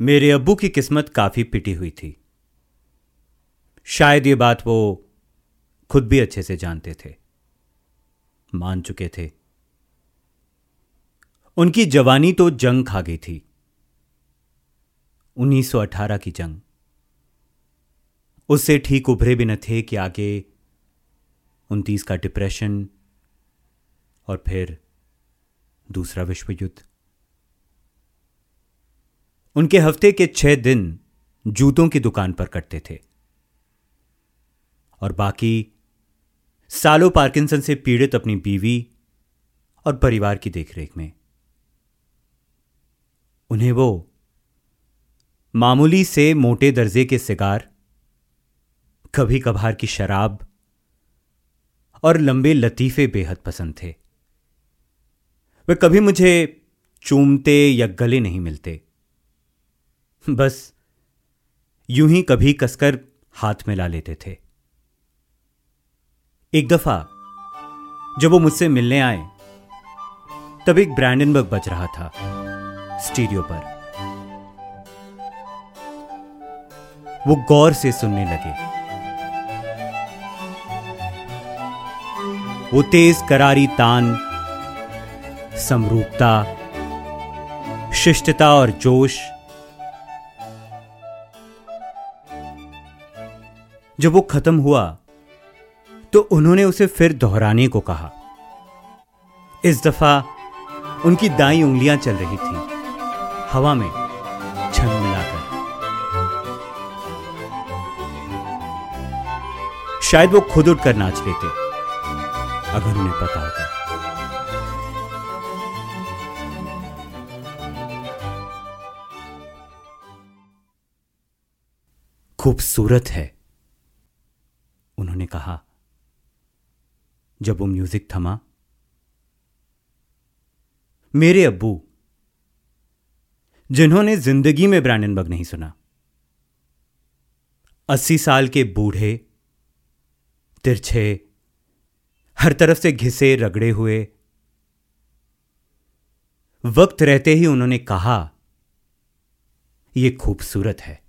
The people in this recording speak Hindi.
मेरे अब्बू की किस्मत काफ़ी पिटी हुई थी। शायद ये बात वो खुद भी अच्छे से जानते थे, मान चुके थे। उनकी जवानी तो जंग खा गई थी। 1918 की जंग। उससे ठीक उभरे भी न थे कि आगे उनतीस का डिप्रेशन और फिर दूसरा विश्व युद्ध उनके हफ़्ते के छह दिन जूतों की दुकान पर कटते थे। और बाकी सालों पार्किंसन से पीड़ित अपनी बीवी और परिवार की देखरेख में। उन्हें वो मामूली से मोटे दर्जे के सिगार कभी कभार की शराब और लंबे लतीफे बेहद पसंद थे। वे कभी मुझे चूमते या गले नहीं मिलते। बस, यूँ ही कभी कसकर हाथ में ला लेते थे। एक दफ़ा, जब वो मुझसे मिलने आए, तब एक ब्रैंडनबर्ग बज रहा था, स्टीरियो पर। वो गौर से सुनने लगे। वो तेज करारी तान, समरूपता, शिष्टता और जोश जब वो खत्म हुआ तो उन्होंने उसे फिर दोहराने को कहा। इस दफ़ा उनकी दाई उंगलियाँ चल रही थी, हवा में छन मिलाकर। शायद वो खुद उठकर नाच लेते, अगर उन्हें पता होता। खूबसूरत है। उन्होंने कहा, जब वो म्यूज़िक थमा, मेरे अब्बू, जिन्होंने ज़िंदगी में ब्रैंडनबर्ग नहीं सुना, अस्सी साल के बूढ़े, तिरछे, हर तरफ़ से घिसे, रगड़े हुए, वक्त रहते ही उन्होंने कहा यह खूबसूरत है।